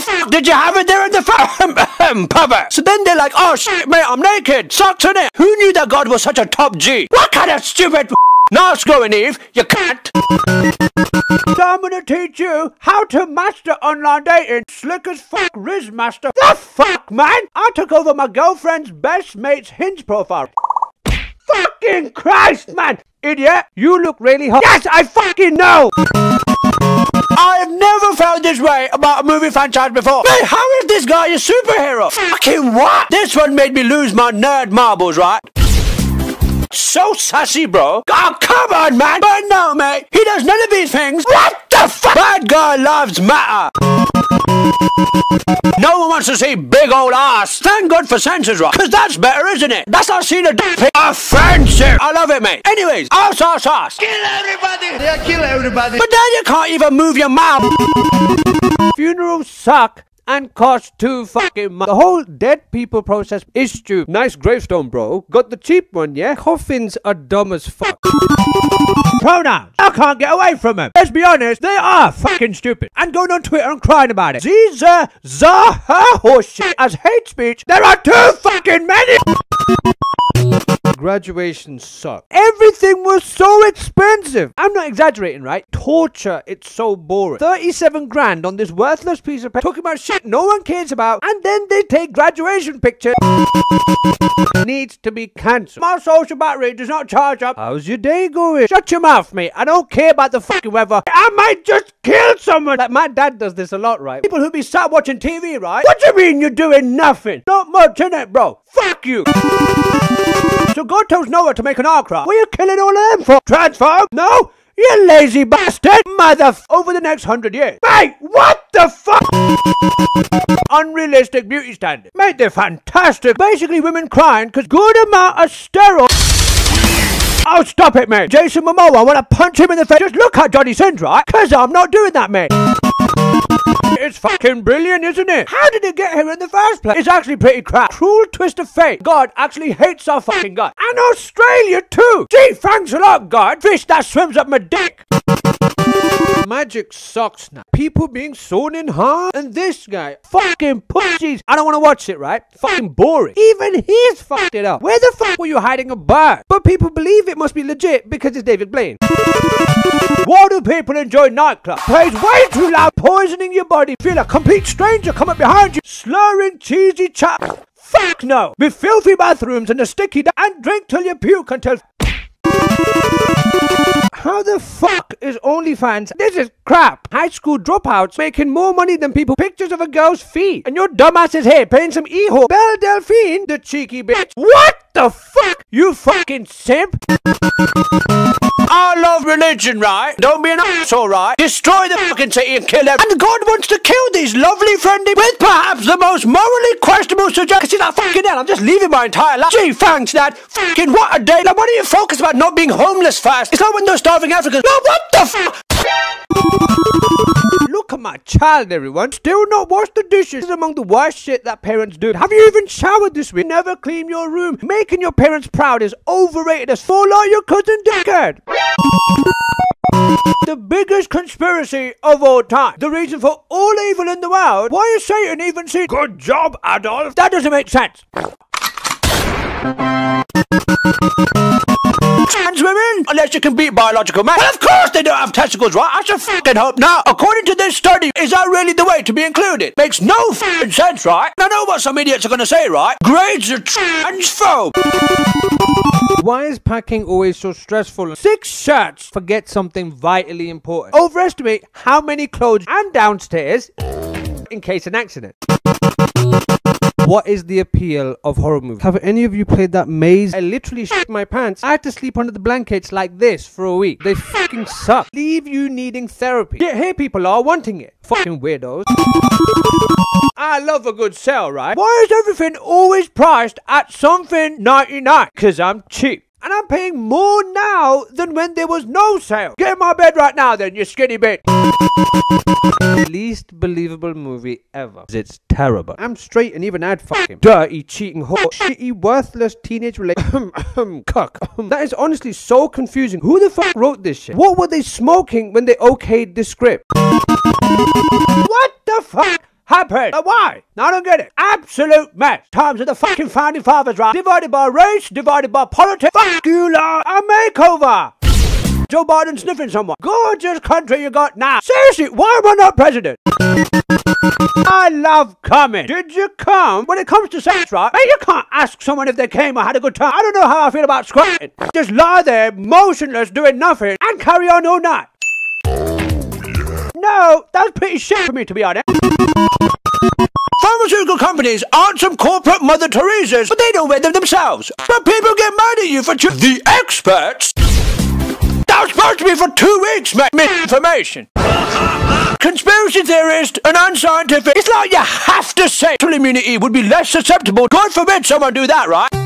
fuck did you have it there in the fucking pubber? So then they're like, oh shit, mate, I'm naked. Sucks in it. Who knew that God was such a top G? What kind of stupid Nice going, Eve. You can't. So I'm gonna teach you how to master online dating. Slick as fuck, Riz Master. The fuck, man? I took over my girlfriend's best mate's Hinge profile. Fucking Christ, man! Idiot, you look really hot. Yes, I fucking know! This way about a movie franchise before. Wait, how is this guy a superhero? Fucking what? This one made me lose my nerd marbles, right? So sassy, bro. Oh, come on, man. But no, mate. He does none of these things. What the fuck? Bad guy loves matter. No one wants to see big old ass. Thank God for censors, right? Because that's better, isn't it? That's not seen a friendship. Love it, mate. Anyways, ass, ass, ass. Kill everybody! Yeah, kill everybody! But then you can't even move your mouth. Funerals suck and cost too fucking much. The whole dead people process is stupid. Nice gravestone, bro. Got the cheap one, yeah? Coffins are dumb as fuck. Pronouns. I can't get away from them. Let's be honest, they are fucking stupid. And going on Twitter and crying about it. These are za horseshit as hate speech. There are too fucking many. Graduation sucked. Everything was so expensive. I'm not exaggerating, right? Torture, it's so boring. 37 grand on this worthless piece of paper talking about shit no one cares about, and then they take graduation pictures. Needs to be cancelled. My social battery does not charge up. How's your day going? Shut your mouth, mate. I don't care about the fucking weather. I might just kill someone. Like my dad does this a lot, right? People who be sat watching TV, right? What do you mean you're doing nothing? Not much, innit, bro? Fuck you. So God tells Noah to make an ark, right? What are you killing all of them for? Transform? No? You lazy bastard! Mother over the next hundred years. Mate, what the fuck? Unrealistic beauty standards. Mate, they're fantastic. Basically, women crying because good amount of steroids. Oh, stop it, mate. Jason Momoa, I want to punch him in the face. Just look at Johnny Sins, right? Because I'm not doing that, mate. It's fucking brilliant, isn't it? How did it get here in the first place? It's actually pretty crap. Cruel twist of fate. God actually hates our fucking guy. And Australia too. Gee, thanks a lot, God. Fish that swims up my dick. Magic sucks now. People being sewn in half. And this guy, fucking pussies. I don't want to watch it, right? Fucking boring. Even he's fucked it up. Where the fuck were you hiding a bird? But people believe it must be legit because it's David Blaine. Why do people enjoy nightclubs? Plays way too loud, poisoning your body. Feel a complete stranger come up behind you, slurring cheesy chat. Fuck no! With filthy bathrooms and a sticky and drink till you puke until. How the fuck is OnlyFans? This is crap. High school dropouts making more money than people pictures of a girl's feet. And your dumbass is here paying some e-ho. Belle Delphine, the cheeky bitch. What the fuck? You fucking simp. Love religion, right? Don't be an asshole, right? Destroy the fucking city and kill them. And God wants to kill these lovely friendly with perhaps the most morally questionable suggestion. See that fucking hell? I'm just leaving my entire life. Gee, thanks, Dad. Fucking what a day. Like, why don't you focus about not being homeless first? It's not when those starving Africans. No, what the fuck? Look at my child, everyone. Still not wash the dishes. This is among the worst shit that parents do. Have you even showered this week? Never clean your room. Making your parents proud is overrated as fall out your cousin dickhead. The biggest conspiracy of all time. The reason for all evil in the world. Why is Satan even seen? Good job, Adolf. That doesn't make sense. Women, unless you can beat biological men. Well, of course they don't have testicles, right? I should fucking hope not. According to this study, is that really the way to be included? Makes no fucking sense, right? I know what some idiots are gonna say, right? Grades are transphobe. Why is packing always so stressful? Six shirts forget something vitally important. Overestimate how many clothes and downstairs in case an accident. What is the appeal of horror movies? Have any of you played that maze? I literally shit my pants. I had to sleep under the blankets like this for a week. They fucking suck. Leave you needing therapy. Yet here people are wanting it. Fucking weirdos. I love a good sale, right? Why is everything always priced at something 99? Cause I'm cheap. And I'm paying more now than when there was no sale. Get in my bed right now then, you skinny bitch. Least believable movie ever. It's terrible. I'm straight and even I'd fuck him. Dirty, cheating, whore, shitty, worthless teenage relation. Um, um, um, cuck. that is honestly so confusing. Who the fuck wrote this shit? What were they smoking when they okayed this script? What the fuck? happened? But why? I don't get it. Absolute mess. Times of the fucking founding fathers, right? Divided by race, divided by politics. Fuck you lot. A makeover. Joe Biden sniffing someone. Gorgeous country you got now. Seriously, why am I not president? I love coming. Did you come? When it comes to sex, right? Man, you can't ask someone if they came or had a good time. I don't know how I feel about squatting. Just lie there, motionless, doing nothing, and carry on all night. No, that's pretty shit for me, to be honest. Pharmaceutical companies aren't some corporate Mother Teresa's, but they don't wear them themselves. But people get mad at you for cho- the experts. That was supposed to be for two weeks, mate. Misinformation. Conspiracy theorist and unscientific. It's like you have to say immunity would be less susceptible. God forbid someone do that, right?